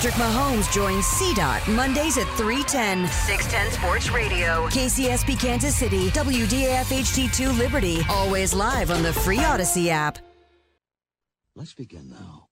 Patrick Mahomes joins CDOT Mondays at 310. 610 Sports Radio. KCSP Kansas City. WDAF HD2 Liberty. Always live on the free Odyssey app. Let's begin now.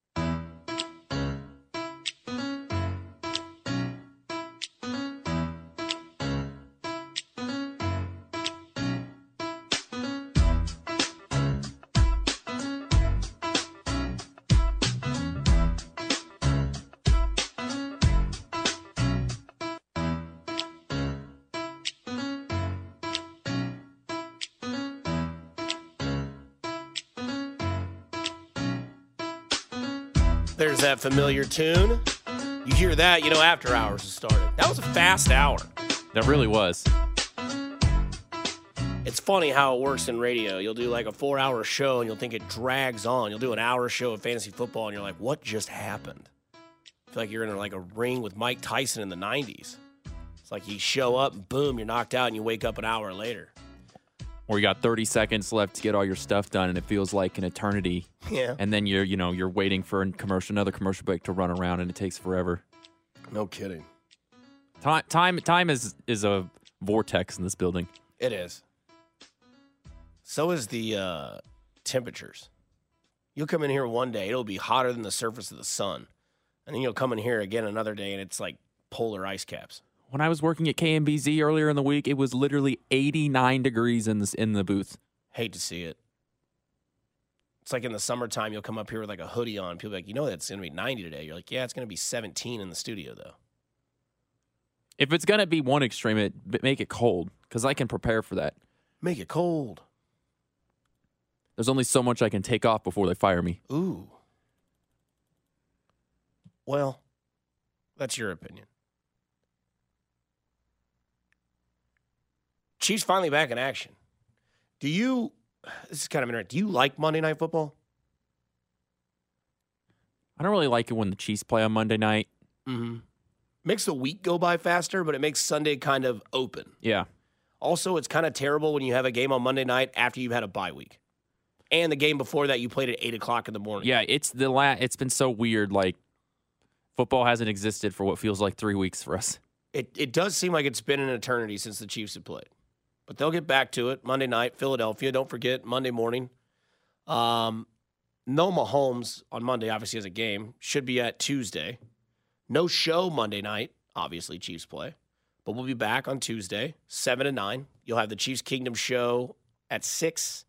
That familiar tune. You hear that, you know, after hours has started. That was a fast hour. That really was. It's funny how it works in radio. You'll do like a four hour show and you'll think it drags on. You'll do an hour show of fantasy football and you're like, what just happened? I feel like you're in like a ring with Mike Tyson in the 90s. It's like you show up boom, you're knocked out and you wake up an hour later. Or you got 30 seconds left to get all your stuff done, and it feels like an eternity. Yeah. And then you're, you know, you're waiting for a commercial, another commercial break to run around, and it takes forever. No kidding. Time, time, time is is a vortex in this building. It is. So is the uh, temperatures. You'll come in here one day, it'll be hotter than the surface of the sun. And then you'll come in here again another day, and it's like polar ice caps. When I was working at KMBZ earlier in the week, it was literally 89 degrees in this in the booth. Hate to see it. It's like in the summertime, you'll come up here with like a hoodie on. People be like, you know, that's going to be 90 today. You're like, yeah, it's going to be 17 in the studio, though. If it's gonna be one extreme, it make it cold because I can prepare for that. Make it cold. There's only so much I can take off before they fire me. Ooh. Well, that's your opinion. Chiefs finally back in action. Do you, this is kind of interesting, do you like Monday Night Football? I don't really like it when the Chiefs play on Monday night. Mm-hmm. Makes the week go by faster, but it makes Sunday kind of open. Yeah, Also, it's kind of terrible when you have a game on Monday night after you've had a bye week. And the game before that, you played at 8 o'clock in the morning. yeah. It's the la- It's been so weird. Like football hasn't existed for what feels like three weeks for us. It, it does seem like it's been an eternity since the Chiefs have played. But they'll get back to it Monday night, Philadelphia. Don't forget Monday morning. Um, no Mahomes on Monday, obviously, has a game. Should be at Tuesday. No show Monday night. Obviously, Chiefs play. But we'll be back on Tuesday, 7 to 9. You'll have the Chiefs Kingdom show at 6.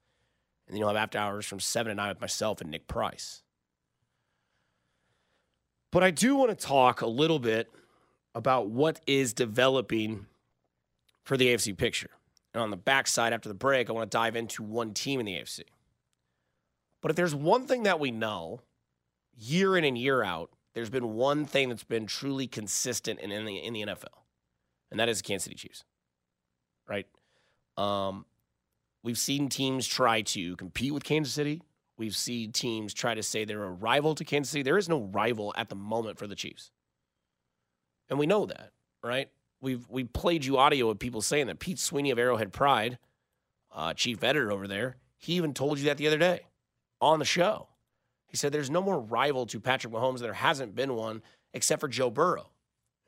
And then you'll have after hours from 7 to 9 with myself and Nick Price. But I do want to talk a little bit about what is developing for the AFC picture. And on the backside, after the break, I want to dive into one team in the AFC. But if there's one thing that we know, year in and year out, there's been one thing that's been truly consistent in, in, the, in the NFL, and that is the Kansas City Chiefs. Right? Um, we've seen teams try to compete with Kansas City. We've seen teams try to say they're a rival to Kansas City. There is no rival at the moment for the Chiefs. And we know that, right? We've we played you audio of people saying that Pete Sweeney of Arrowhead Pride, uh, chief editor over there, he even told you that the other day on the show. He said there's no more rival to Patrick Mahomes. There hasn't been one except for Joe Burrow.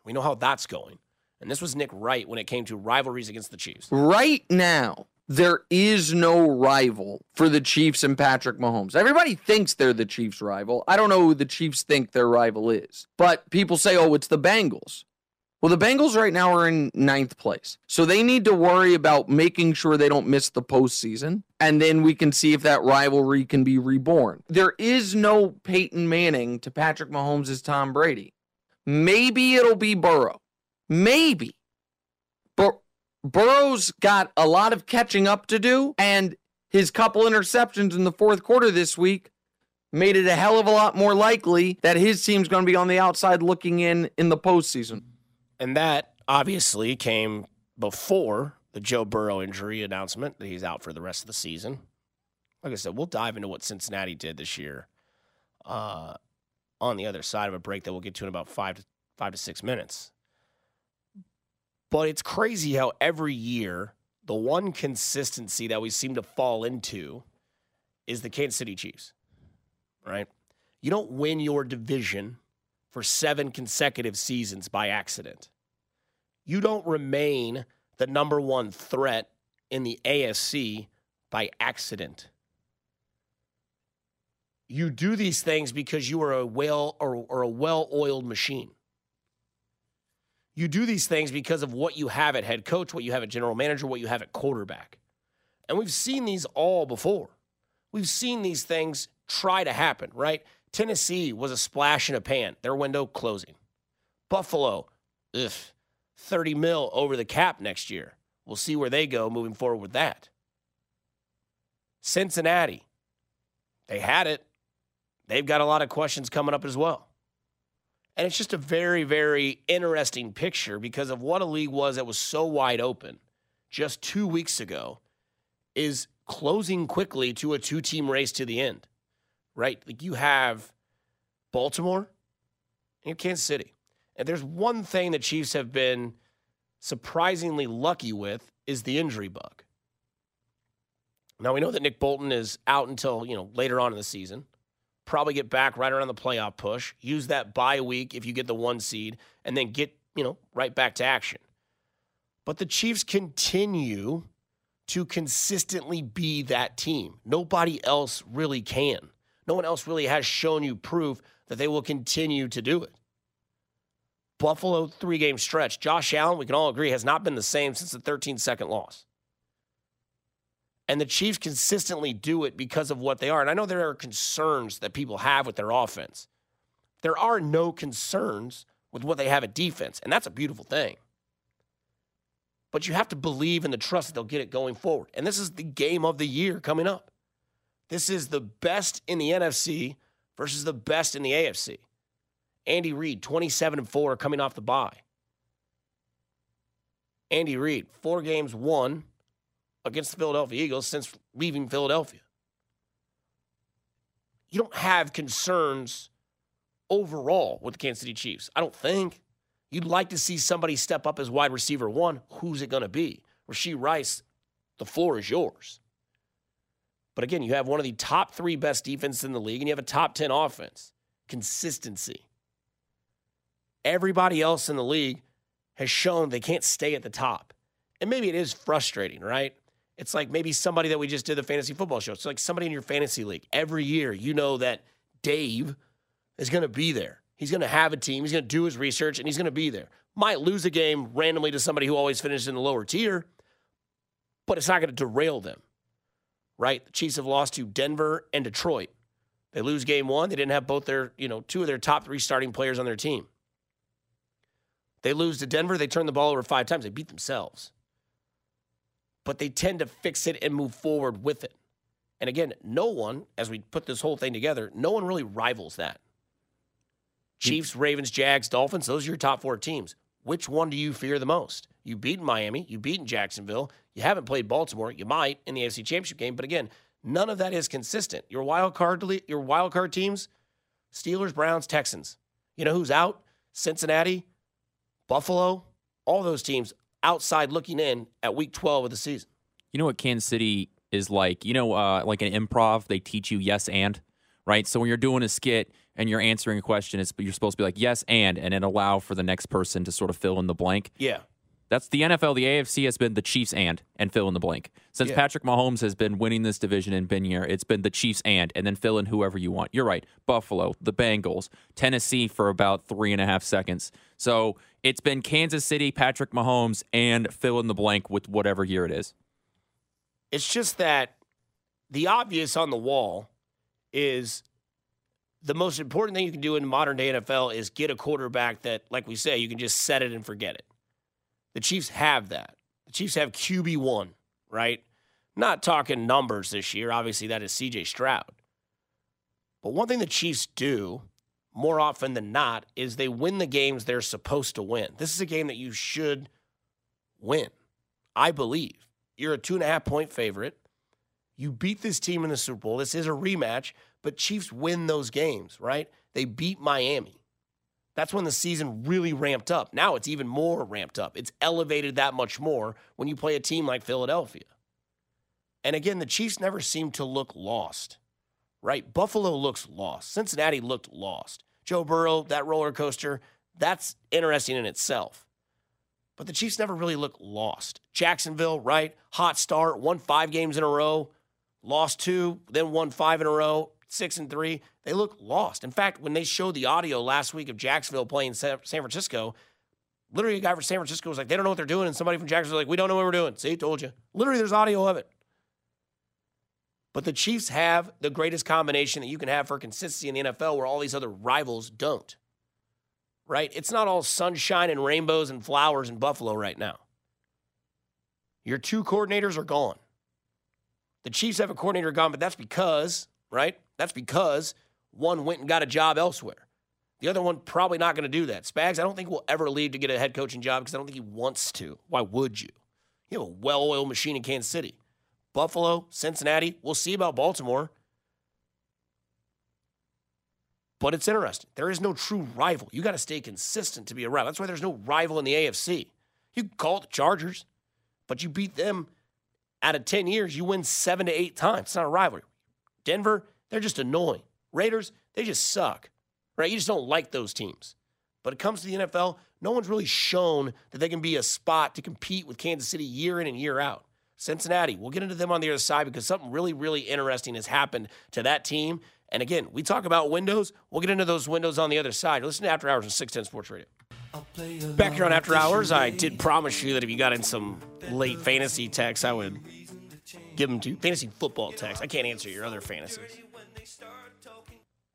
We know how that's going. And this was Nick Wright when it came to rivalries against the Chiefs. Right now, there is no rival for the Chiefs and Patrick Mahomes. Everybody thinks they're the Chiefs' rival. I don't know who the Chiefs think their rival is, but people say, oh, it's the Bengals. Well, the Bengals right now are in ninth place. So they need to worry about making sure they don't miss the postseason. And then we can see if that rivalry can be reborn. There is no Peyton Manning to Patrick Mahomes' as Tom Brady. Maybe it'll be Burrow. Maybe. Bur- Burrow's got a lot of catching up to do, and his couple interceptions in the fourth quarter this week made it a hell of a lot more likely that his team's going to be on the outside looking in in the postseason. And that obviously came before the Joe Burrow injury announcement that he's out for the rest of the season. Like I said, we'll dive into what Cincinnati did this year uh, on the other side of a break that we'll get to in about five to five to six minutes. But it's crazy how every year the one consistency that we seem to fall into is the Kansas City Chiefs. Right? You don't win your division for seven consecutive seasons by accident. You don't remain the number one threat in the AFC by accident. You do these things because you are a well or, or a well-oiled machine. You do these things because of what you have at head coach, what you have at general manager, what you have at quarterback. And we've seen these all before. We've seen these things try to happen, right? Tennessee was a splash in a pan, their window closing. Buffalo, ugh, 30 mil over the cap next year. We'll see where they go moving forward with that. Cincinnati, they had it. They've got a lot of questions coming up as well. And it's just a very, very interesting picture because of what a league was that was so wide open just two weeks ago is closing quickly to a two team race to the end, right? Like you have Baltimore and Kansas City. And there's one thing the Chiefs have been surprisingly lucky with is the injury bug. Now we know that Nick Bolton is out until, you know, later on in the season. Probably get back right around the playoff push. Use that bye week if you get the one seed and then get, you know, right back to action. But the Chiefs continue to consistently be that team. Nobody else really can. No one else really has shown you proof that they will continue to do it. Buffalo three game stretch. Josh Allen, we can all agree, has not been the same since the 13 second loss. And the Chiefs consistently do it because of what they are. And I know there are concerns that people have with their offense. There are no concerns with what they have at defense. And that's a beautiful thing but you have to believe in the trust that they'll get it going forward. And this is the game of the year coming up. This is the best in the NFC versus the best in the AFC. Andy Reid, 27 and 4 coming off the bye. Andy Reid, four games won against the Philadelphia Eagles since leaving Philadelphia. You don't have concerns overall with the Kansas City Chiefs. I don't think. You'd like to see somebody step up as wide receiver one. Who's it going to be? Rashee Rice, the floor is yours. But again, you have one of the top three best defenses in the league, and you have a top 10 offense. Consistency. Everybody else in the league has shown they can't stay at the top. And maybe it is frustrating, right? It's like maybe somebody that we just did the fantasy football show. It's like somebody in your fantasy league. Every year, you know that Dave is going to be there. He's going to have a team. He's going to do his research, and he's going to be there. Might lose a game randomly to somebody who always finishes in the lower tier, but it's not going to derail them, right? The Chiefs have lost to Denver and Detroit. They lose game one. They didn't have both their, you know, two of their top three starting players on their team. They lose to Denver. They turn the ball over five times. They beat themselves. But they tend to fix it and move forward with it. And again, no one, as we put this whole thing together, no one really rivals that. Chiefs, Ravens, Jags, Dolphins, those are your top four teams. Which one do you fear the most? You beat Miami, you beat Jacksonville, you haven't played Baltimore, you might in the AFC Championship game, but again, none of that is consistent. Your wild card your wild card teams, Steelers, Browns, Texans. You know who's out? Cincinnati, Buffalo, all those teams outside looking in at week 12 of the season. You know what Kansas City is like? You know, uh, like an improv, they teach you yes and, right? So when you're doing a skit, and you're answering a question, it's you're supposed to be like yes and and then allow for the next person to sort of fill in the blank. Yeah. That's the NFL. The AFC has been the Chiefs and and fill in the blank. Since yeah. Patrick Mahomes has been winning this division and been here, it's been the Chiefs and and then fill in whoever you want. You're right. Buffalo, the Bengals, Tennessee for about three and a half seconds. So it's been Kansas City, Patrick Mahomes, and fill in the blank with whatever year it is. It's just that the obvious on the wall is the most important thing you can do in modern day NFL is get a quarterback that, like we say, you can just set it and forget it. The Chiefs have that. The Chiefs have QB1, right? Not talking numbers this year. Obviously, that is CJ Stroud. But one thing the Chiefs do more often than not is they win the games they're supposed to win. This is a game that you should win. I believe. You're a two and a half point favorite. You beat this team in the Super Bowl. This is a rematch. But Chiefs win those games, right? They beat Miami. That's when the season really ramped up. Now it's even more ramped up. It's elevated that much more when you play a team like Philadelphia. And again, the Chiefs never seem to look lost, right? Buffalo looks lost. Cincinnati looked lost. Joe Burrow, that roller coaster, that's interesting in itself. But the Chiefs never really look lost. Jacksonville, right? Hot start, won five games in a row, lost two, then won five in a row, six and three. They look lost. In fact, when they showed the audio last week of Jacksonville playing San Francisco, literally a guy from San Francisco was like, they don't know what they're doing. And somebody from Jacksonville was like, we don't know what we're doing. See, told you. Literally, there's audio of it. But the Chiefs have the greatest combination that you can have for consistency in the NFL where all these other rivals don't. Right? It's not all sunshine and rainbows and flowers in Buffalo right now. Your two coordinators are gone. The Chiefs have a coordinator gone, but that's because, right? That's because one went and got a job elsewhere. The other one probably not going to do that. Spags, I don't think will ever leave to get a head coaching job because I don't think he wants to. Why would you? You have a well-oiled machine in Kansas City. Buffalo, Cincinnati. We'll see about Baltimore. But it's interesting. There is no true rival. You got to stay consistent to be a rival. That's why there's no rival in the AFC. You call it the Chargers, but you beat them out of 10 years, you win seven to eight times. It's not a rivalry. Denver, they're just annoying. Raiders, they just suck, right? You just don't like those teams. But it comes to the NFL, no one's really shown that they can be a spot to compete with Kansas City year in and year out. Cincinnati, we'll get into them on the other side because something really, really interesting has happened to that team. And again, we talk about windows. We'll get into those windows on the other side. Listen to After Hours on 610 Sports Radio. Back here on After Hours, I did promise you that if you got in some late fantasy texts, I would give them to fantasy football texts. I can't answer your other fantasies. Just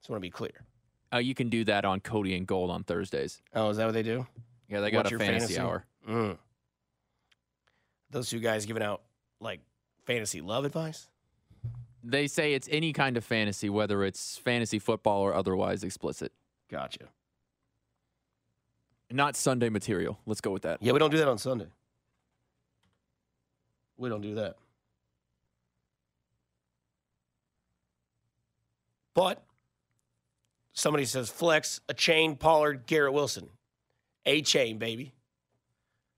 want to be clear. Uh, you can do that on Cody and Gold on Thursdays. Oh, is that what they do? Yeah, they got What's a fantasy, fantasy? hour. Mm. Those two guys giving out like fantasy love advice. They say it's any kind of fantasy, whether it's fantasy football or otherwise explicit. Gotcha. Not Sunday material. Let's go with that. Yeah, we don't do that on Sunday. We don't do that. But somebody says flex Achane Pollard Garrett Wilson. Achane, baby.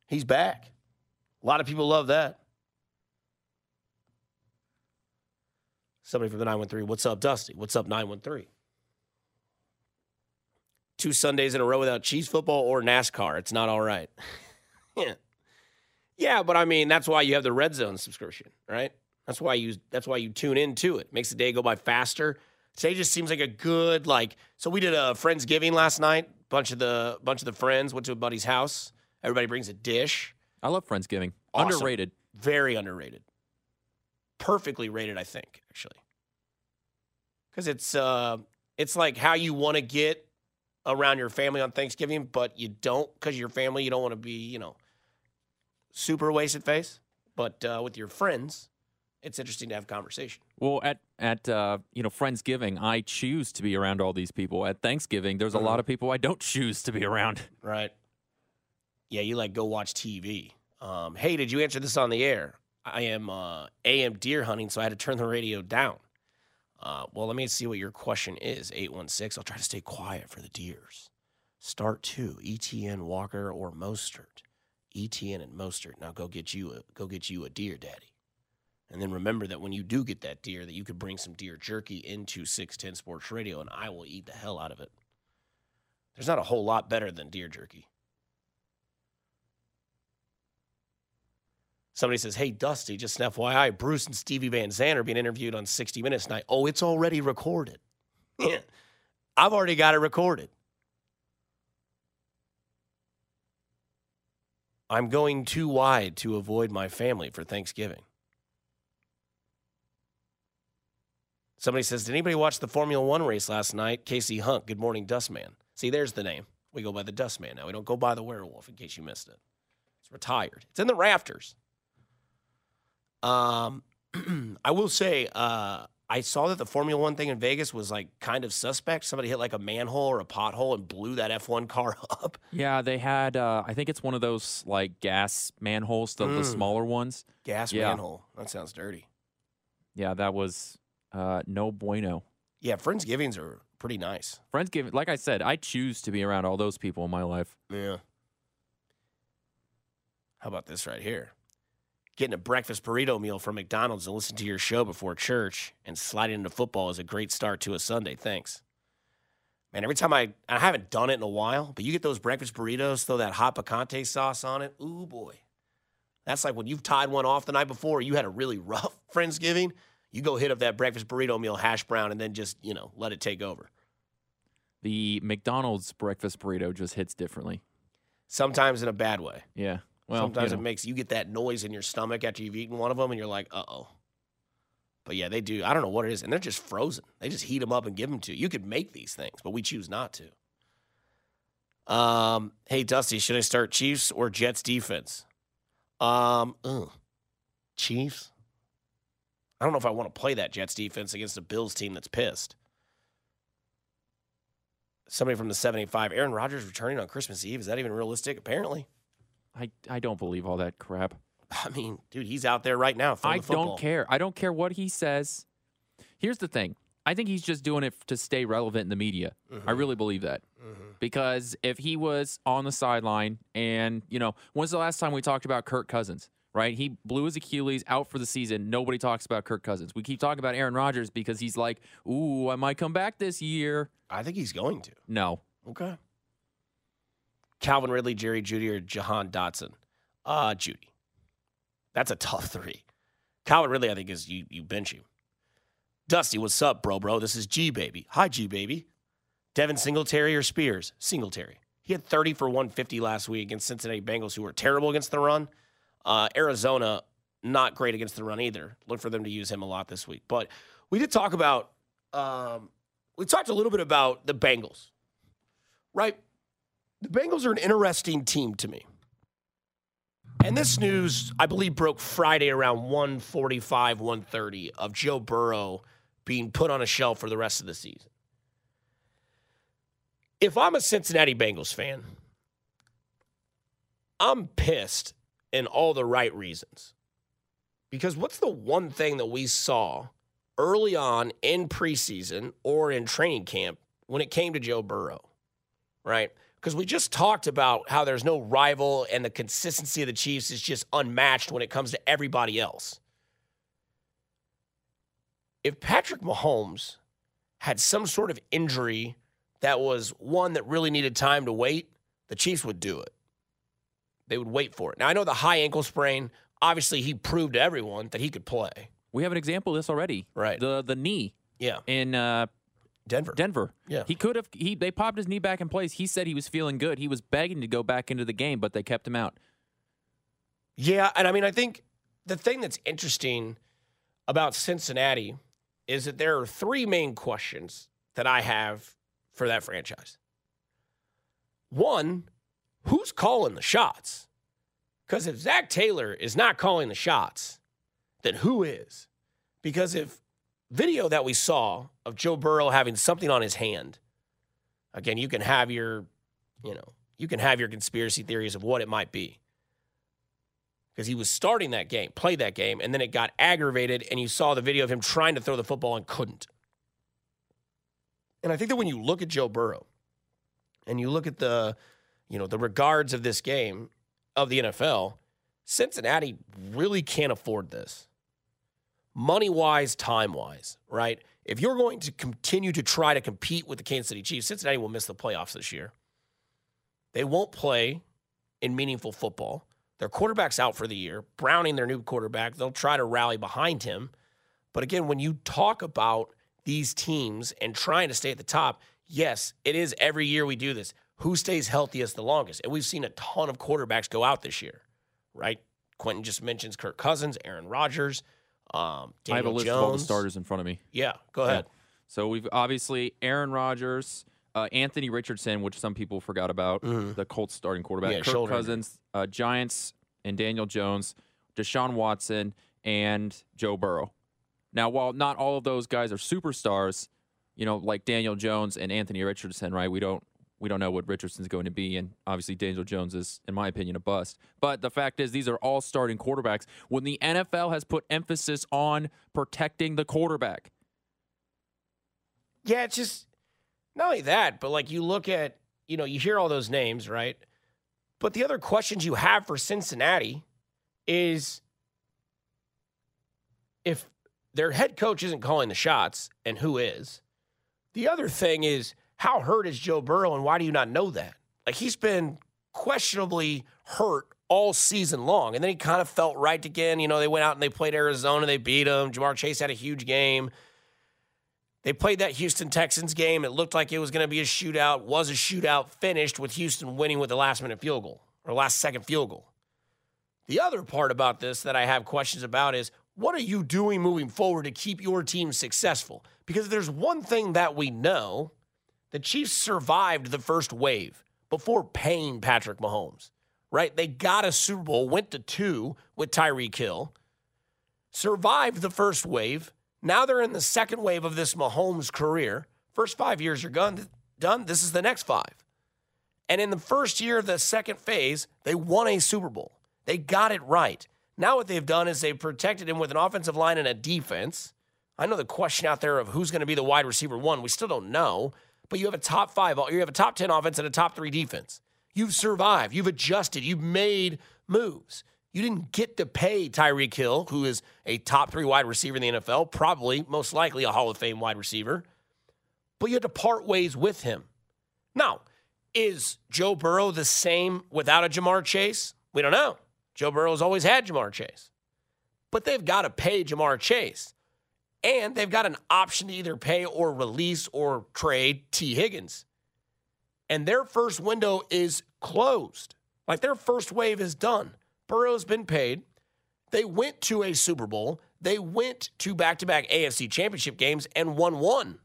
He's back. A lot of people love that. Somebody from the 913. What's up, Dusty? What's up, 913? Two Sundays in a row without cheese football or NASCAR. It's not all right. yeah. Yeah, but I mean, that's why you have the red zone subscription, right? That's why you that's why you tune into it. Makes the day go by faster. Today just seems like a good like so we did a Friendsgiving last night. Bunch of the bunch of the friends went to a buddy's house. Everybody brings a dish. I love Friendsgiving. Awesome. Underrated. Very underrated. Perfectly rated, I think, actually. Cuz it's uh it's like how you want to get around your family on Thanksgiving, but you don't cuz your family you don't want to be, you know, super wasted face. But uh, with your friends, it's interesting to have conversation. Well, at at uh, you know Friendsgiving, I choose to be around all these people. At Thanksgiving, there's a lot of people I don't choose to be around. Right. Yeah, you like go watch TV. Um, hey, did you answer this on the air? I am uh, AM deer hunting, so I had to turn the radio down. Uh, well, let me see what your question is. 816. I'll try to stay quiet for the deers. Start two. ETN, Walker, or Mostert. ETN and Mostert. Now go get you a go get you a deer, Daddy. And then remember that when you do get that deer, that you could bring some deer jerky into 610 Sports Radio, and I will eat the hell out of it. There's not a whole lot better than deer jerky. Somebody says, Hey, Dusty, just an FYI, Bruce and Stevie Van Zandt are being interviewed on 60 Minutes tonight. Oh, it's already recorded. I've already got it recorded. I'm going too wide to avoid my family for Thanksgiving. Somebody says, Did anybody watch the Formula One race last night? Casey Hunt, good morning, Dustman. See, there's the name. We go by the Dustman now. We don't go by the werewolf in case you missed it. It's retired. It's in the rafters. Um, I will say, uh, I saw that the Formula One thing in Vegas was like kind of suspect. Somebody hit like a manhole or a pothole and blew that F1 car up. Yeah, they had. Uh, I think it's one of those like gas manholes, the, the Mm. smaller ones. Gas Yeah. manhole. That sounds dirty. Yeah, that was uh, no bueno. Yeah, Friendsgivings are pretty nice. Friendsgiving, like I said, I choose to be around all those people in my life. Yeah. How about this right here? Getting a breakfast burrito meal from McDonald's and listen to your show before church and sliding into football is a great start to a Sunday. Thanks. Man, every time I I haven't done it in a while, but you get those breakfast burritos, throw that hot picante sauce on it. Ooh boy. That's like when you've tied one off the night before, you had a really rough Friendsgiving. You go hit up that breakfast burrito meal, hash brown, and then just, you know, let it take over. The McDonald's breakfast burrito just hits differently. Sometimes in a bad way. Yeah. Well, Sometimes you know. it makes you get that noise in your stomach after you've eaten one of them, and you're like, uh oh. But yeah, they do. I don't know what it is, and they're just frozen. They just heat them up and give them to you. You could make these things, but we choose not to. Um, hey Dusty, should I start Chiefs or Jets defense? Um, ugh. Chiefs. I don't know if I want to play that Jets defense against a Bills team that's pissed. Somebody from the 75, Aaron Rodgers returning on Christmas Eve. Is that even realistic? Apparently. I, I don't believe all that crap. I mean, dude, he's out there right now. I the football. don't care. I don't care what he says. Here's the thing. I think he's just doing it to stay relevant in the media. I mm-hmm. really believe that. Mm-hmm. Because if he was on the sideline and, you know, when's the last time we talked about Kirk Cousins? Right? He blew his Achilles out for the season. Nobody talks about Kirk Cousins. We keep talking about Aaron Rodgers because he's like, ooh, I might come back this year. I think he's going to. No. Okay. Calvin Ridley, Jerry Jeudy, or Jahan Dotson? Uh, Jeudy. That's a tough three. Calvin Ridley, I think, is you you bench him. Dusty, what's up, bro, bro? This is G baby. Hi, G baby. Devin Singletary or Spears? Singletary. He had 30 for 150 last week against Cincinnati Bengals, who were terrible against the run. Uh, Arizona, not great against the run either. Look for them to use him a lot this week. But we did talk about, um, we talked a little bit about the Bengals, right? The Bengals are an interesting team to me. And this news, I believe, broke Friday around 145, 130 of Joe Burrow being put on a shelf for the rest of the season. If I'm a Cincinnati Bengals fan, I'm pissed in all the right reasons. Because what's the one thing that we saw early on in preseason or in training camp when it came to Joe Burrow? Right? Because we just talked about how there's no rival and the consistency of the Chiefs is just unmatched when it comes to everybody else. If Patrick Mahomes had some sort of injury that was one that really needed time to wait, the Chiefs would do it. They would wait for it. Now, I know the high ankle sprain, obviously, he proved to everyone that he could play. We have an example of this already. Right. The the knee Yeah. in uh, Denver. Denver. Yeah. He could have he they popped his knee back in place. He said he was feeling good. He was begging to go back into the game, but they kept him out. Yeah, and I mean, I think the thing that's interesting about Cincinnati is that there are three main questions that I have for that franchise. One, who's calling the shots? Because if Zac Taylor is not calling the shots, then who is? Because if video that we saw of Joe Burrow having something on his hand, again, you can have your, you know, you can have your conspiracy theories of what it might be because he was starting that game, played that game, and then it got aggravated, and you saw the video of him trying to throw the football and couldn't. And I think that when you look at Joe Burrow and you look at the, you know, the regards of this game of the NFL, Cincinnati really can't afford this. Money wise, time wise, right? If you're going to continue to try to compete with the Kansas City Chiefs, Cincinnati will miss the playoffs this year. They won't play in meaningful football. Their quarterback's out for the year. Browning, their new quarterback, they'll try to rally behind him. But again, when you talk about these teams and trying to stay at the top, yes, it is every year we do this. Who stays healthiest the longest? And we've seen a ton of quarterbacks go out this year, right? Quentin just mentions Kirk Cousins, Aaron Rodgers, um, Daniel I have a list Jones. of all the starters in front of me. Yeah, go ahead. So we've obviously Aaron Rodgers, uh, Anthony Richardson, which some people forgot about, the Colts starting quarterback. Mm-hmm. Yeah, Kirk shoulder Cousins, uh, Giants, and Daniel Jones, Deshaun Watson, and Joe Burrow. Now, while not all of those guys are superstars, you know, like Daniel Jones and Anthony Richardson, right? We don't we don't know what Richardson's going to be, and obviously Daniel Jones is, in my opinion, a bust. But the fact is, these are all starting quarterbacks. When the NFL has put emphasis on protecting the quarterback, Yeah, it's just not only that, but like you look at, you know, you hear all those names, right? But the other questions you have for Cincinnati is if their head coach isn't calling the shots and who is, the other thing is how hurt is Joe Burrow and why do you not know that? Like he's been questionably hurt all season long. And then he kind of felt right again. You know, they went out and they played Arizona, they beat them. Ja'Marr Chase had a huge game. They played that Houston Texans game. It looked like it was going to be a shootout, was a shootout, finished with Houston winning with the last minute field goal or last second field goal. The other part about this that I have questions about is what are you doing moving forward to keep your team successful? Because there's one thing that we know the Chiefs survived the first wave before paying Patrick Mahomes, right? They got a Super Bowl, went to two with Tyreek Hill, survived the first wave. Now they're in the second wave of this Mahomes career. First five years are done. Done. This is the next five. And in the first year of the second phase, they won a Super Bowl. They got it right. Now what they've done is they've protected him with an offensive line and a defense. I know the question out there of who's going to be the wide receiver one. We still don't know but you have a top five, you have a top 10 offense and a top three defense. You've survived, you've adjusted, you've made moves. You didn't get to pay Tyreek Hill, who is a top three wide receiver in the NFL, probably most likely a Hall of Fame wide receiver, but you had to part ways with him. Now, is Joe Burrow the same without a Ja'Marr Chase? We don't know. Joe Burrow has always had Ja'Marr Chase, but they've got to pay Ja'Marr Chase. And they've got an option to either pay or release or trade Tee Higgins. And their first window is closed. Like their first wave is done. Burrow's been paid. They went to a Super Bowl. They went to back to back AFC championship games and won one.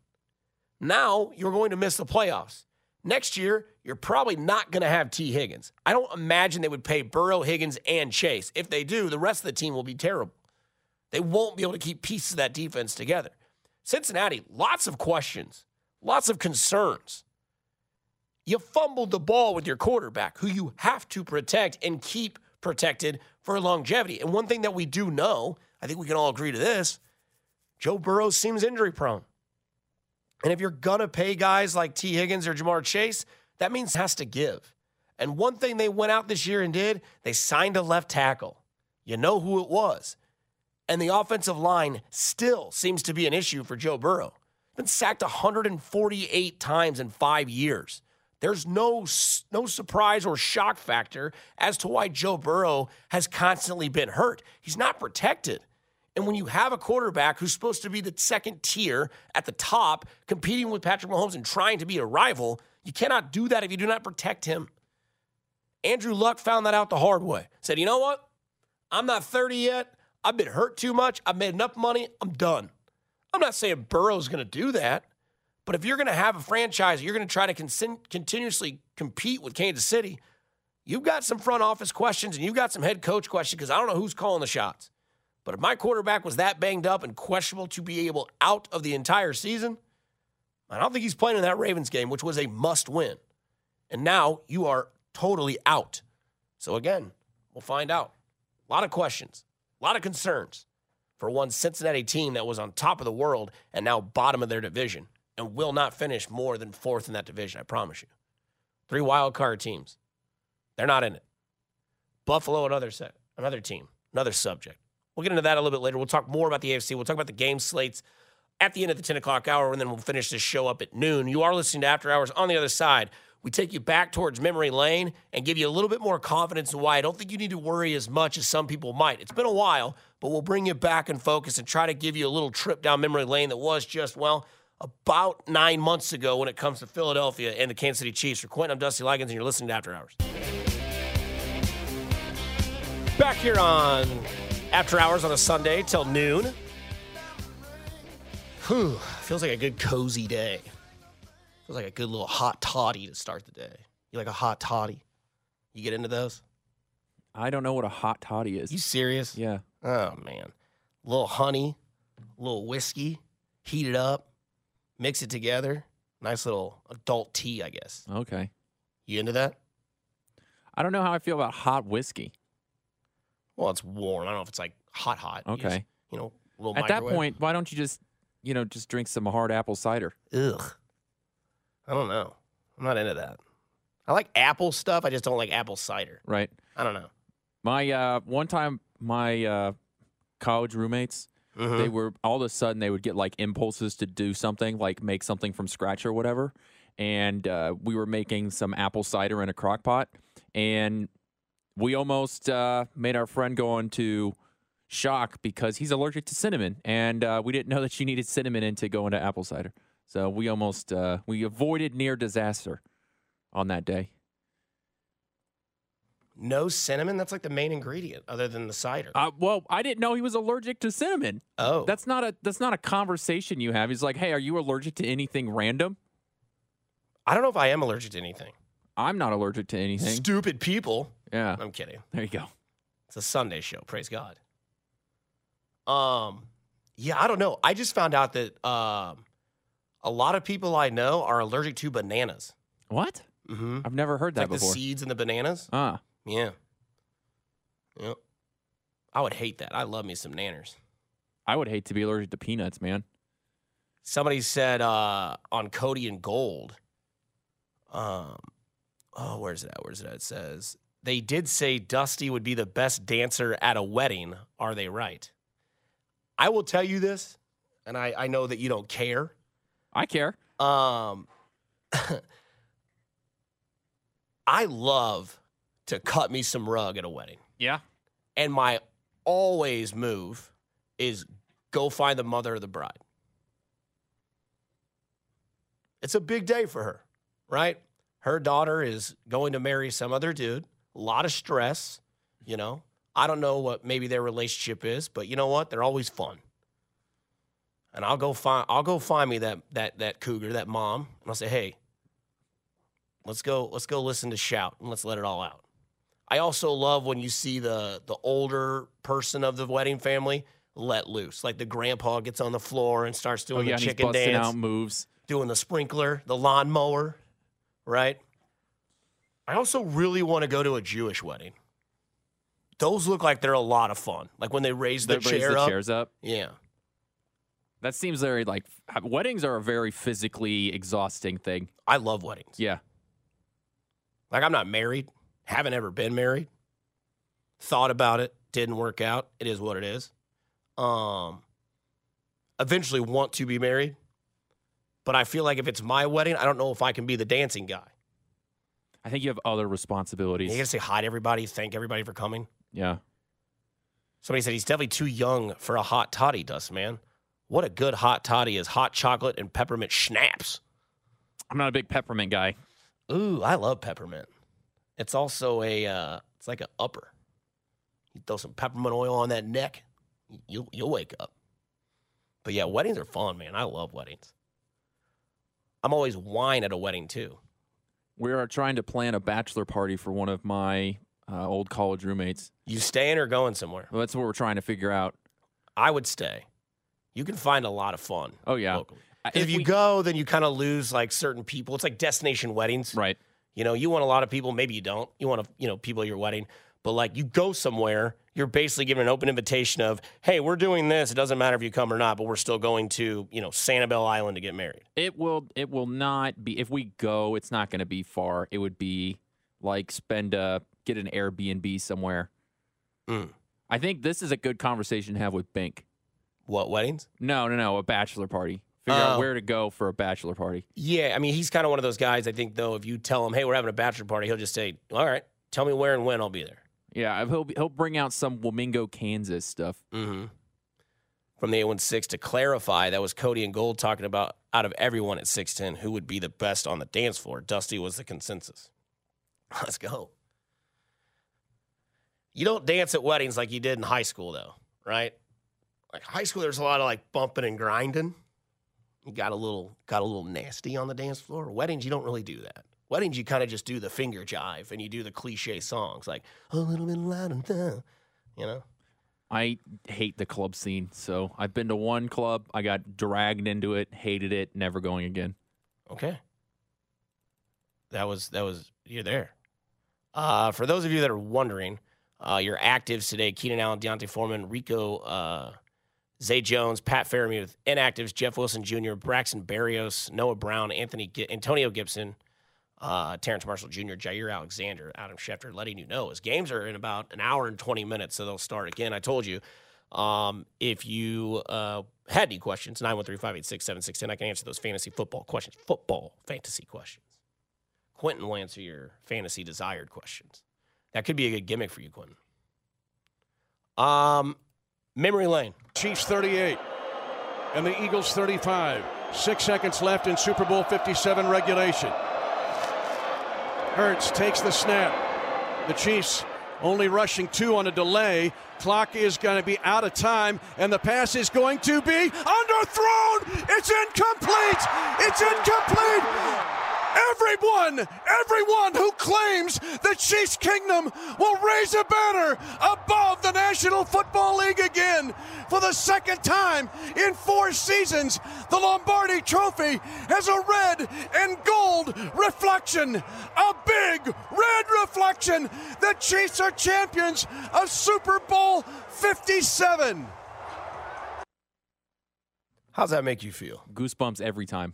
Now you're going to miss the playoffs. Next year, you're probably not going to have Tee Higgins. I don't imagine they would pay Burrow, Higgins, and Chase. If they do, the rest of the team will be terrible. They won't be able to keep pieces of that defense together. Cincinnati, lots of questions, lots of concerns. You fumbled the ball with your quarterback, who you have to protect and keep protected for longevity. And one thing that we do know, I think we can all agree to this Joe Burrow seems injury prone. And if you're going to pay guys like Tee Higgins or Ja'Marr Chase, that means has to give. And one thing they went out this year and did, they signed a left tackle. You know who it was and the offensive line still seems to be an issue for Joe Burrow. Been sacked 148 times in five years. There's no no surprise or shock factor as to why Joe Burrow has constantly been hurt. He's not protected. And when you have a quarterback who's supposed to be the second tier at the top, competing with Patrick Mahomes and trying to be a rival, you cannot do that if you do not protect him. Andrew Luck found that out the hard way. Said, you know what? I'm not 30 yet. I've been hurt too much. I've made enough money. I'm done. I'm not saying Burrow's going to do that, but if you're going to have a franchise, you're going to try to con- continuously compete with Kansas City. You've got some front office questions and you've got some head coach questions because I don't know who's calling the shots. But if my quarterback was that banged up and questionable to be able out of the entire season, I don't think he's playing in that Ravens game, which was a must win. And now you are totally out. So again, we'll find out. A lot of questions. A lot of concerns for one Cincinnati team that was on top of the world and now bottom of their division and will not finish more than fourth in that division, I promise you. Three wild card teams. They're not in it. Buffalo, another set, another team, another subject. We'll get into that a little bit later. We'll talk more about the AFC. We'll talk about the game slates at the end of the 10 o'clock hour, and then we'll finish this show up at noon. You are listening to After Hours on the other side we take you back towards memory lane and give you a little bit more confidence in why I don't think you need to worry as much as some people might. It's been a while, but we'll bring you back in focus and try to give you a little trip down memory lane that was just, well, about nine months ago when it comes to Philadelphia and the Kansas City Chiefs. For Quentin, I'm Dusty Lagans, and you're listening to After Hours. Back here on After Hours on a Sunday till noon. Whew, feels like a good cozy day. Feels like a good little hot toddy to start the day. You like a hot toddy? You get into those? I don't know what a hot toddy is. You serious? Yeah. Oh man, a little honey, a little whiskey, heat it up, mix it together. Nice little adult tea, I guess. Okay. You into that? I don't know how I feel about hot whiskey. Well, it's warm. I don't know if it's like hot, hot. Okay. You, just, you know, little. At that point, why don't you just, you know, just drink some hard apple cider? Ugh. I don't know. I'm not into that. I like apple stuff. I just don't like apple cider. Right. I don't know. My uh, one time, my uh, college roommates, Mm-hmm. they were all of a sudden they would get like impulses to do something, like make something from scratch or whatever, and uh, we were making some apple cider in a crock pot, and we almost uh, made our friend go into shock because he's allergic to cinnamon, and uh, we didn't know that she needed cinnamon in to go into apple cider. So we almost uh, we avoided near disaster on that day. No cinnamon. That's like the main ingredient, other than the cider. Uh, well, I didn't know he was allergic to cinnamon. oh, That's not a that's not a conversation you have. He's like, "Hey, are you allergic to anything random?" I don't know if I am allergic to anything. I'm not allergic to anything. Stupid people. Yeah, I'm kidding. there you go. It's a Sunday show. Praise God. Um, yeah, I don't know. I just found out that um, a lot of people I know are allergic to bananas. What? Mm-hmm. I've never heard that Like the seeds in the bananas. Ah, Yeah. Yep. I would hate that. I love me some nanners. I would hate to be allergic to peanuts, man. Somebody said uh, on Cody and Gold. Um, oh, where's it at? Where's it at? It says they did say Dusty would be the best dancer at a wedding. Are they right? I will tell you this, and I, I know that you don't care. I care. Um, I love to cut me some rug at a wedding. Yeah. And my always move is go find the mother of the bride. It's a big day for her, right? Her daughter is going to marry some other dude. A lot of stress, you know. I don't know what maybe their relationship is, but you know what? They're always fun. And I'll go find I'll go find me that that that cougar, that mom, and I'll say, "Hey, let's go let's go listen to shout and let's let it all out." I also love when you see the the older person of the wedding family let loose. Like the grandpa gets on the floor and starts Oh doing yeah, the chicken dance, out moves. doing the sprinkler, the lawnmower, right? I also really want to go to a Jewish wedding. Those look like they're a lot of fun. Like when they raise the They raise the up. chairs up. Yeah. That seems very like weddings are a very physically exhausting thing. I love weddings. Yeah. Like I'm not married, haven't ever been married. Thought about it, didn't work out. It is what it is. Um eventually want to be married. But I feel like if it's my wedding, I don't know if I can be the dancing guy. I think you have other responsibilities. You gotta say hi to everybody, thank everybody for coming. Yeah. Somebody said he's definitely too young for a hot toddy, Dust Man. What a good hot toddy is hot chocolate and peppermint schnapps. I'm not a big peppermint guy. Ooh, I love peppermint. It's also a uh, it's like an upper. You throw some peppermint oil on that neck, you'll you'll wake up. But yeah, weddings are fun, man. I love weddings. I'm always wine at a wedding too. We are trying to plan a bachelor party for one of my uh, old college roommates. You staying or going somewhere? Well, that's what we're trying to figure out. I would stay. You can find a lot of fun. Oh yeah. locally. If, you we- go, then you kind of lose like certain people. It's like destination weddings. right. You know, you want a lot of people, maybe you don't. You want to, you know, people at your wedding, but like you go somewhere, you're basically given an open invitation of, hey, we're doing this. It doesn't matter if you come or not, but we're still going to, you know, Sanibel Island to get married. It will. It will not be. If we go, it's not going to be far. It would be like spend a get an Airbnb somewhere. Mm. I think this is a good conversation to have with Bink. What weddings? No, no, no, a bachelor party. Figure out Oh. where to go for a bachelor party. Yeah, I mean, he's kind of one of those guys. I think though, if you tell him, hey, we're having a bachelor party, he'll just say, all right, tell me where and when I'll be there. Yeah, he'll he'll bring out some Wamego, Kansas stuff. Mm-hmm. From the 816 to clarify, that was Cody and Gold talking about out of everyone at 610 who would be the best on the dance floor. Dusty was the consensus. Let's go. You don't dance at weddings like you did in high school, though, right? Like high school, there's a lot of like bumping and grinding. You got a little got a little nasty on the dance floor. Weddings, you don't really do that. Weddings, you kind of just do the finger jive and you do the cliche songs like a little bit loud and louder, you know. I hate the club scene, so I've been to one club. I got dragged into it, hated it, never going again. Okay. That was that was you're there. Uh, for those of you that are wondering, uh, your actives today: Keenan Allen, D'Onta Foreman, Rico, uh, Zay Jones, Pat Freiermuth. Inactives: Jeff Wilson Jr., Braxton Berrios, Noah Brown, Anthony, Gi- Antonio Gibson, uh, Terrace Marshall Jr., Jaire Alexander, Adam Schefter. Letting you know, his games are in about an hour and twenty minutes, so they'll start again. I told you. Um, if you uh, had any questions, 913 586 7610, I can answer those fantasy football questions, football fantasy questions. Quentin will answer your fantasy desired questions. That could be a good gimmick for you, Quentin. Um, memory lane. Chiefs 38 and the Eagles 35. Six seconds left in Super Bowl 57 regulation. Hurts takes the snap. The Chiefs only rushing two on a delay. Clock is going to be out of time, and the pass is going to be underthrown. It's incomplete. It's incomplete. Everyone, everyone who claims the Chiefs Kingdom will raise a banner above the National Football League again. For the second time in four seasons, the Lombardi Trophy has a red and gold reflection. A big red reflection. The Chiefs are champions of Super Bowl 57. How's that make you feel? Goosebumps every time.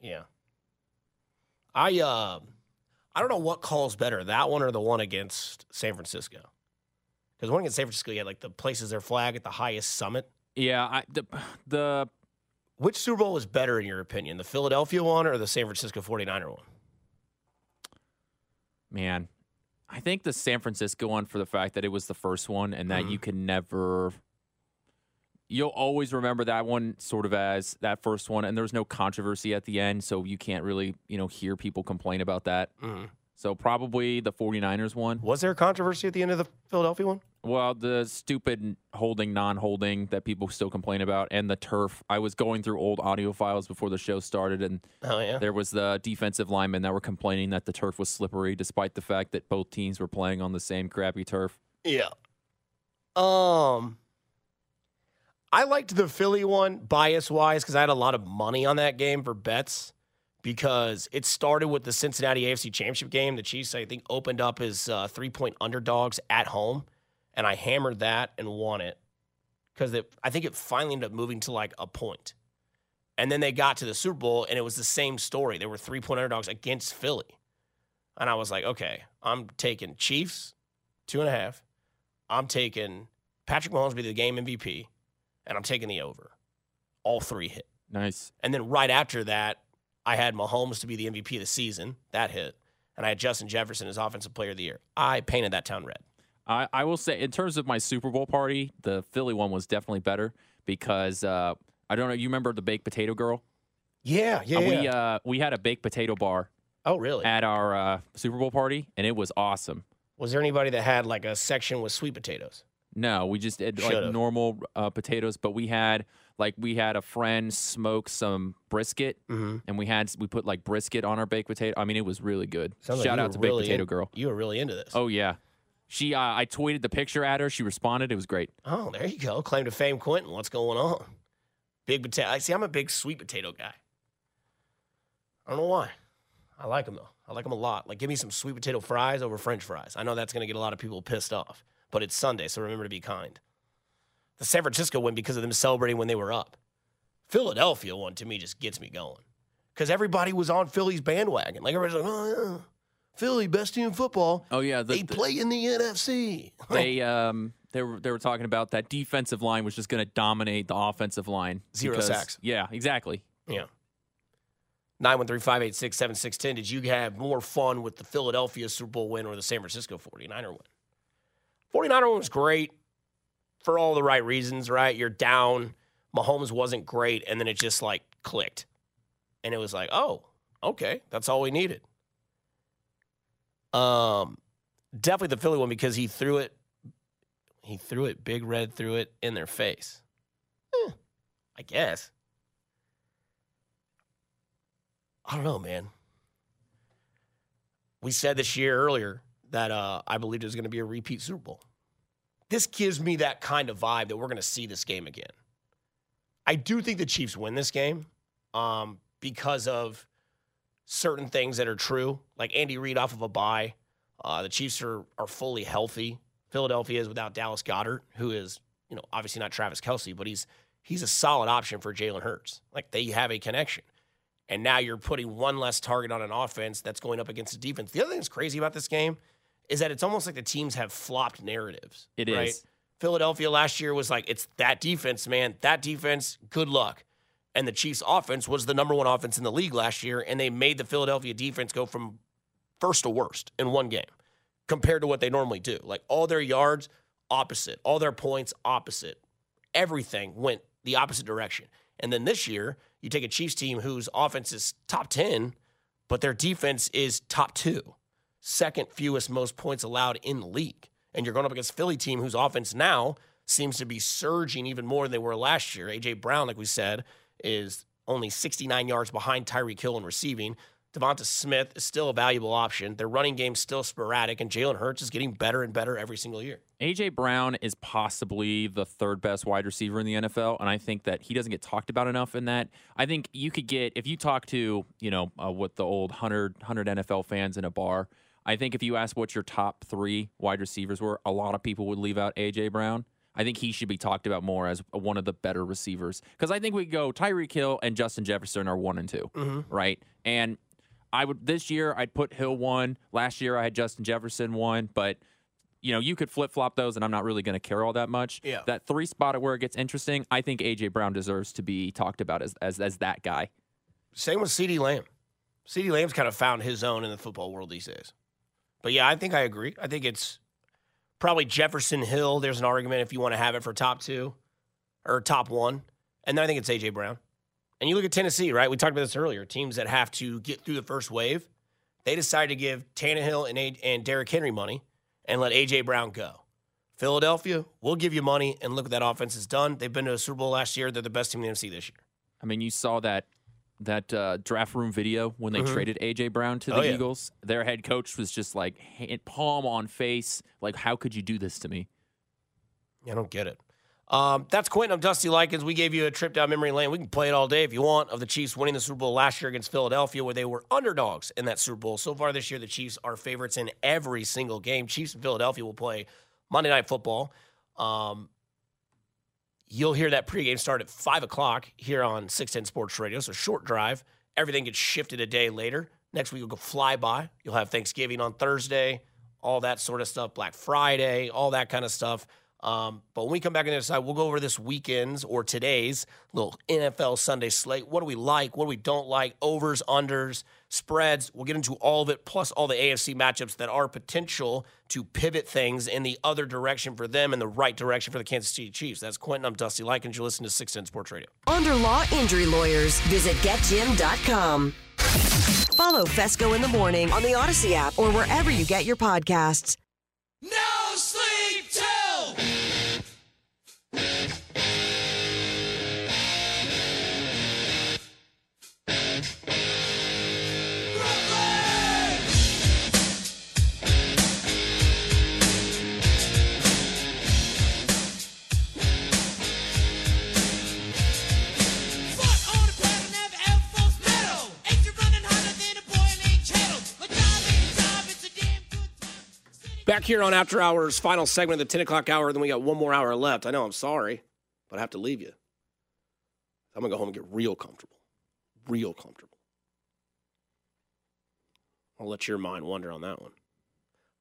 Yeah. I uh, I don't know what calls better, that one or the one against San Francisco. Because the one against San Francisco, had like the places their flag at the highest summit. Yeah, I, the the Which Super Bowl is better in your opinion, the Philadelphia one or the San Francisco 49er one? man, I think the San Francisco one for the fact that it was the first one and that Mhm. you can never you'll always remember that one sort of as that first one and there was no controversy at the end so you can't really, you know, hear people complain about that. Mhm. So probably the 49ers one. Was there a controversy at the end of the Philadelphia one? Well, the stupid holding, non holding that people still complain about, and the turf. I was going through old audio files before the show started, and Oh yeah. there was the defensive linemen that were complaining that the turf was slippery, despite the fact that both teams were playing on the same crappy turf. Yeah. Um, I liked the Philly one bias wise because I had a lot of money on that game for bets because it started with the Cincinnati AFC Championship game. The Chiefs, I think, opened up as uh, three point underdogs at home, and I hammered that and won it because I think it finally ended up moving to like a point. And then they got to the Super Bowl, and it was the same story. They were three point underdogs against Philly. And I was like, okay, I'm taking Chiefs, two and a half. I'm taking Patrick Mahomes to be the game MVP, and I'm taking the over. All three hit. Nice. And then right after that, I had Mahomes to be the MVP of the season. That hit. And I had Justin Jefferson as Offensive Player of the Year. I painted that town red. I, I will say, in terms of my Super Bowl party, the Philly one was definitely better because uh, I don't know. You remember the baked potato girl? Yeah, yeah, Uh, we uh, we had a baked potato bar oh, really? at our uh, Super Bowl party, and it was awesome. Was there anybody that had like a section with sweet potatoes? No, we just did like Should've. normal uh, potatoes, but we had like we had a friend smoke some brisket, Mm-hmm. and we had we put like brisket on our baked potato. I mean, it was really good. Sounds Shout you out to really baked potato in- girl. You were really into this. Oh yeah, she. Uh, I tweeted the picture at her. She responded. It was great. Oh, there you go. Claim to fame, Quentin. What's going on? Big potato. I see. I'm a big sweet potato guy. I don't know why. I like them though. I like them a lot. Like, give me some sweet potato fries over French fries. I know that's going to get a lot of people pissed off, but it's Sunday, so remember to be kind. The San Francisco win because of them celebrating when they were up. Philadelphia one to me just gets me going because everybody was on Philly's bandwagon. Like everybody's like, oh yeah, Philly best team in football. Oh yeah, the, they the- play in the NFC. they um they were they were talking about that defensive line was just going to dominate the offensive line. Zero because- sacks. Yeah, exactly. Yeah. 913-586-7610. Did you have more fun with the Philadelphia Super Bowl win or the San Francisco 49er win? 49er win was great for all the right reasons, right? You're down. Mahomes wasn't great, and then it just like clicked. And it was like, oh, okay, that's all we needed. Um definitely the Philly one because he threw it he threw it, big red threw it in their face. Eh, I guess. I don't know, man. We said this year earlier that uh, I believed it was going to be a repeat Super Bowl. This gives me that kind of vibe that we're going to see this game again. I do think the Chiefs win this game um, because of certain things that are true, like Andy Reid off of a bye. Uh, the Chiefs are are fully healthy. Philadelphia is without Dallas Goedert, who is you know obviously not Travis Kelce, but he's he's a solid option for Jalen Hurts. Like they have a connection. And now you're putting one less target on an offense that's going up against the defense. The other thing that's crazy about this game is that it's almost like the teams have flopped narratives. It right? is. Philadelphia last year was like, it's that defense, man. That defense, good luck. And the Chiefs' offense was the number one offense in the league last year, and they made the Philadelphia defense go from first to worst in one game compared to what they normally do. Like all their yards, opposite. All their points, opposite. Everything went the opposite direction. And then this year, you take a Chiefs team whose offense is top 10, but their defense is top two, second fewest most points allowed in the league. And you're going up against Philly team whose offense now seems to be surging even more than they were last year. A.J. Brown, like we said, is only 69 yards behind Tyreek Hill in receiving. Devonta Smith is still a valuable option. Their running game's still sporadic, and Jalen Hurts is getting better and better every single year. AJ Brown is possibly the third best wide receiver in the NFL, and I think that he doesn't get talked about enough in that. I think you could get if you talk to you know uh, what the old 100, 100 NFL fans in a bar. I think if you ask what your top three wide receivers were, a lot of people would leave out AJ Brown. I think he should be talked about more as one of the better receivers because I think we go Tyreek Hill and Justin Jefferson are one and 2 Mm-hmm. right? And I would this year I'd put Hill one. Last year I had Justin Jefferson one, but you know you could flip flop those, and I'm not really going to care all that much. Yeah. That three spot where it gets interesting, I think AJ Brown deserves to be talked about as as, as that guy. Same with CeeDee Lamb. CeeDee Lamb's kind of found his own in the football world these days. But yeah, I think I agree. I think it's probably Jefferson Hill. There's an argument if you want to have it for top two or top one. And then I think it's AJ Brown. And you look at Tennessee, right? We talked about this earlier. Teams that have to get through the first wave, they decide to give Tannehill and, A- and Derrick Henry money and let AJ Brown go. Philadelphia, we'll give you money and look what that offense has done. They've been to a Super Bowl last year. They're the best team in the NFC this year. I mean, you saw that that uh, draft room video when they traded AJ Brown to the Oh, yeah. Eagles. Their head coach was just like hand, palm on face, like, "How could you do this to me?" Yeah, I don't get it. Um, that's Quentin. I'm Dusty Likens. We gave you a trip down memory lane. We can play it all day if you want of the Chiefs winning the Super Bowl last year against Philadelphia, where they were underdogs in that Super Bowl. So far this year, the Chiefs are favorites in every single game. Chiefs and Philadelphia will play Monday Night Football. Um, you'll hear that pregame start at 5 o'clock here on 610 Sports Radio. So short drive. Everything gets shifted a day later. Next week, you'll go fly by. You'll have Thanksgiving on Thursday, all that sort of stuff, Black Friday, all that kind of stuff. Um, but when we come back on the other side, we'll go over this weekend's or today's little NFL Sunday slate. What do we like? What do we don't like? Overs, unders, spreads. We'll get into all of it, plus all the AFC matchups that are potential to pivot things in the other direction for them and the right direction for the Kansas City Chiefs. That's Quentin. I'm Dusty Likens. You're listening to 610 Sports Radio. Under law injury lawyers, visit getjim.com. Follow Fescoe in the morning on the Audacy app or wherever you get your podcasts. No sleep Back here on After Hours, final segment of the 10 o'clock hour. Then we got one more hour left. I know I'm sorry, but I have to leave you. I'm going to go home and get real comfortable. Real comfortable. I'll let your mind wander on that one.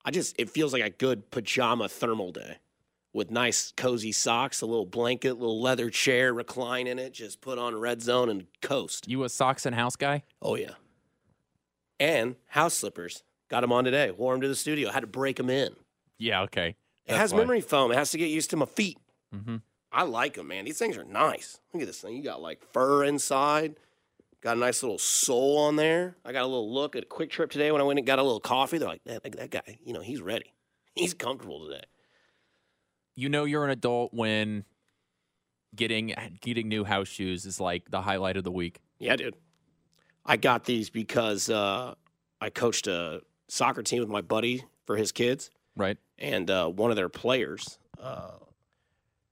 I just, it feels like a good pajama thermal day with nice cozy socks, a little blanket, little leather chair, recline in it, just put on red zone and coast. You a socks and house guy? Oh, yeah. And house slippers. Got him on today. Wore him to the studio. Had to break him in. Yeah. Okay. It has why. memory foam. It has to get used to my feet. Mm-hmm. I like them, man. These things are nice. Look at this thing. You got like fur inside. Got a nice little sole on there. I got a little look at a QuikTrip today when I went and got a little coffee. They're like, that, that guy, you know, he's ready. He's comfortable today. You know you're an adult when getting getting new house shoes is like the highlight of the week. Yeah, dude. I got these because uh, I coached a soccer team with my buddy for his kids. Right. and uh, one of their players, uh,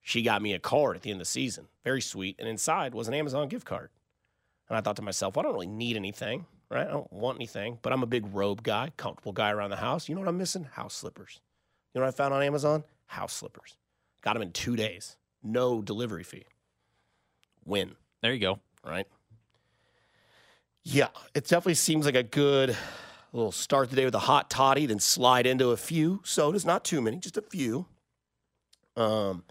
she got me a card at the end of the season. Very sweet. And inside was an Amazon gift card. And I thought to myself, well, I don't really need anything, right? I don't want anything, but I'm a big robe guy, comfortable guy around the house. You know what I'm missing? House slippers. You know what I found on Amazon? House slippers. Got them in two days. No delivery fee. Win There you go. right? Yeah, it definitely seems like a good little start the day with a hot toddy, then slide into a few sodas, not too many, just a few. Um,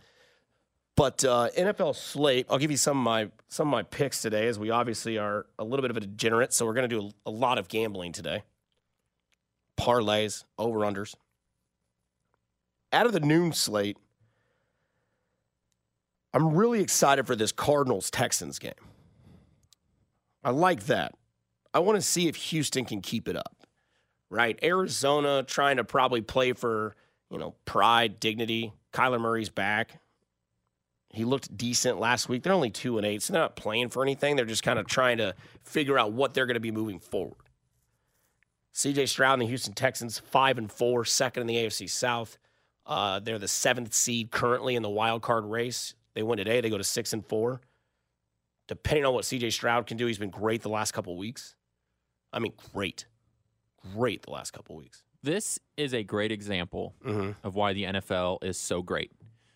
but uh, NFL slate, I'll give you some of my some of my picks today, as we obviously are a little bit of a degenerate, so we're going to do a, a lot of gambling today. Parlays, over unders. Out of the noon slate, I'm really excited for this Cardinals Texans game. I like that. I want to see if Houston can keep it up. Right? Arizona trying to probably play for, you know, pride, dignity. Kyler Murray's back. He looked decent last week. They're only 2 and 8, so they're not playing for anything. They're just kind of trying to figure out what they're going to be moving forward. CJ Stroud and the Houston Texans, 5 and 4, second in the AFC South. Uh, they're the seventh seed currently in the wild card race. They win today, they go to 6 and 4 depending on what CJ Stroud can do, he's been great the last couple weeks. I mean, great, great the last couple weeks. This is a great example mm-hmm. of why the NFL is so great.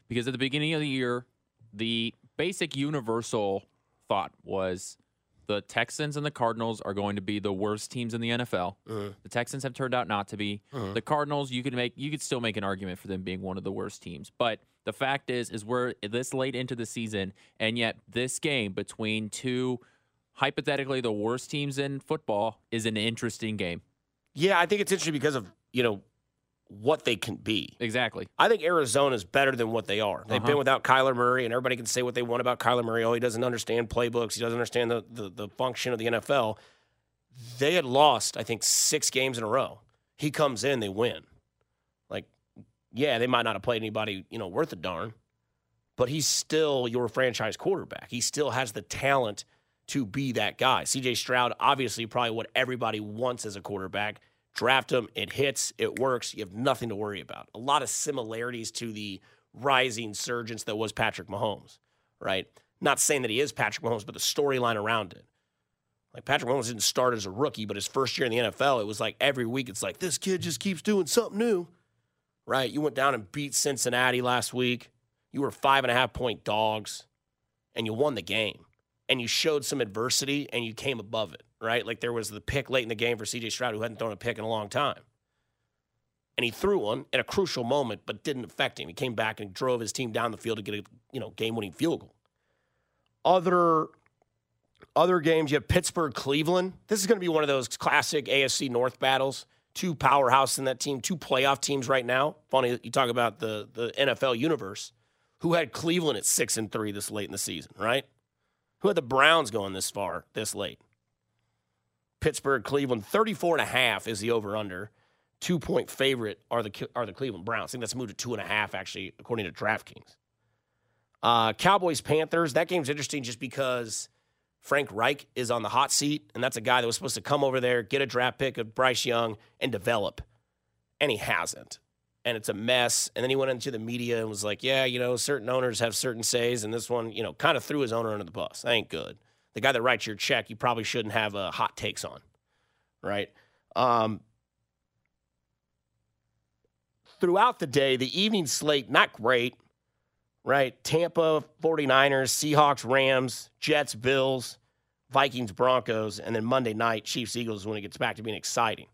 Because at the beginning of the year, the basic universal thought was the Texans and the Cardinals are going to be the worst teams in the NFL. Mm-hmm. The Texans have turned out not to be. Mm-hmm. The Cardinals, you could make you could still make an argument for them being one of the worst teams. But the fact is is we're this late into the season and yet this game between two hypothetically the worst teams in football is an interesting game. Yeah, I think it's interesting because of you know what they can be. Exactly. I think Arizona is better than what they are. They've Uh-huh. been without Kyler Murray, and everybody can say what they want about Kyler Murray. Oh, he doesn't understand playbooks. He doesn't understand the, the, the function of the NFL. They had lost, I think, six games in a row. He comes in, they win. Like, yeah, they might not have played anybody, you know, worth a darn, but he's still your franchise quarterback. He still has the talent to be that guy. CJ Stroud, obviously, probably what everybody wants as a quarterback. Draft him, it hits, it works. You have nothing to worry about. A lot of similarities to the rising surgeons that was Patrick Mahomes, right? Not saying that he is Patrick Mahomes, but the storyline around it. Like Patrick Mahomes didn't start as a rookie, but his first year in the NFL, it was like every week, it's like this kid just keeps doing something new, right? You went down and beat Cincinnati last week. You were five and a half point dogs, and you won the game. And you showed some adversity, and you came above it, right? Like there was the pick late in the game for C.J. Stroud, who hadn't thrown a pick in a long time, and he threw one at a crucial moment, but didn't affect him. He came back and drove his team down the field to get a you know game winning field goal. Other other games, you have Pittsburgh, Cleveland. This is going to be one of those classic AFC North battles. Two powerhouse in that team, two playoff teams right now. Funny you talk about the the NFL universe. Who had Cleveland at six and three this late in the season, right? Who had the Browns going this far, this late? Pittsburgh, Cleveland, 34 and a half is the over under. Two point favorite are the are the Cleveland Browns. I think that's moved to two and a half, actually, according to DraftKings. Uh, Cowboys, Panthers. That game's interesting just because Frank Reich is on the hot seat, and that's a guy that was supposed to come over there, get a draft pick of Bryce Young, and develop. And he hasn't. And it's a mess. And then he went into the media and was like, yeah, you know, certain owners have certain says, and this one, you know, kind of threw his owner under the bus. That ain't good. The guy that writes your check, you probably shouldn't have uh, hot takes on, right? Um, throughout the day, the evening slate, not great, right? Tampa 49ers, Seahawks, Rams, Jets, Bills, Vikings, Broncos, and then Monday night, Chiefs, Eagles when it gets back to being exciting.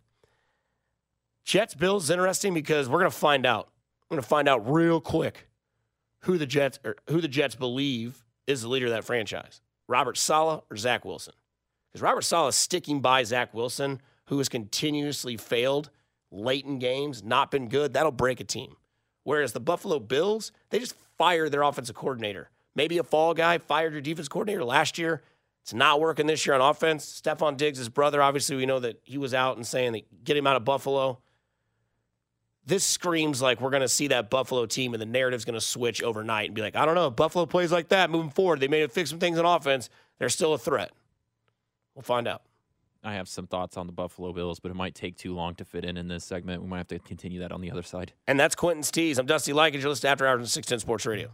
Jets, Bills is interesting because we're going to find out. We're going to find out real quick who the Jets or who the Jets believe is the leader of that franchise. Robert Saleh or Zach Wilson. Because Robert Saleh is sticking by Zach Wilson, who has continuously failed late in games, not been good. That'll break a team. Whereas the Buffalo Bills, they just fired their offensive coordinator. Maybe a fall guy fired your defense coordinator last year. It's not working this year on offense. Stefon Diggs, his brother, obviously, we know that he was out and saying that get him out of Buffalo. This screams like we're going to see that Buffalo team and the narrative's going to switch overnight and be like, I don't know, if Buffalo plays like that moving forward. They may have fixed some things on offense. They're still a threat. We'll find out. I have some thoughts on the Buffalo Bills, but it might take too long to fit in in this segment. We might have to continue that on the other side. And that's Quentin's tease. I'm Dusty Like, and you're listening to After Hours on 610 Sports Radio.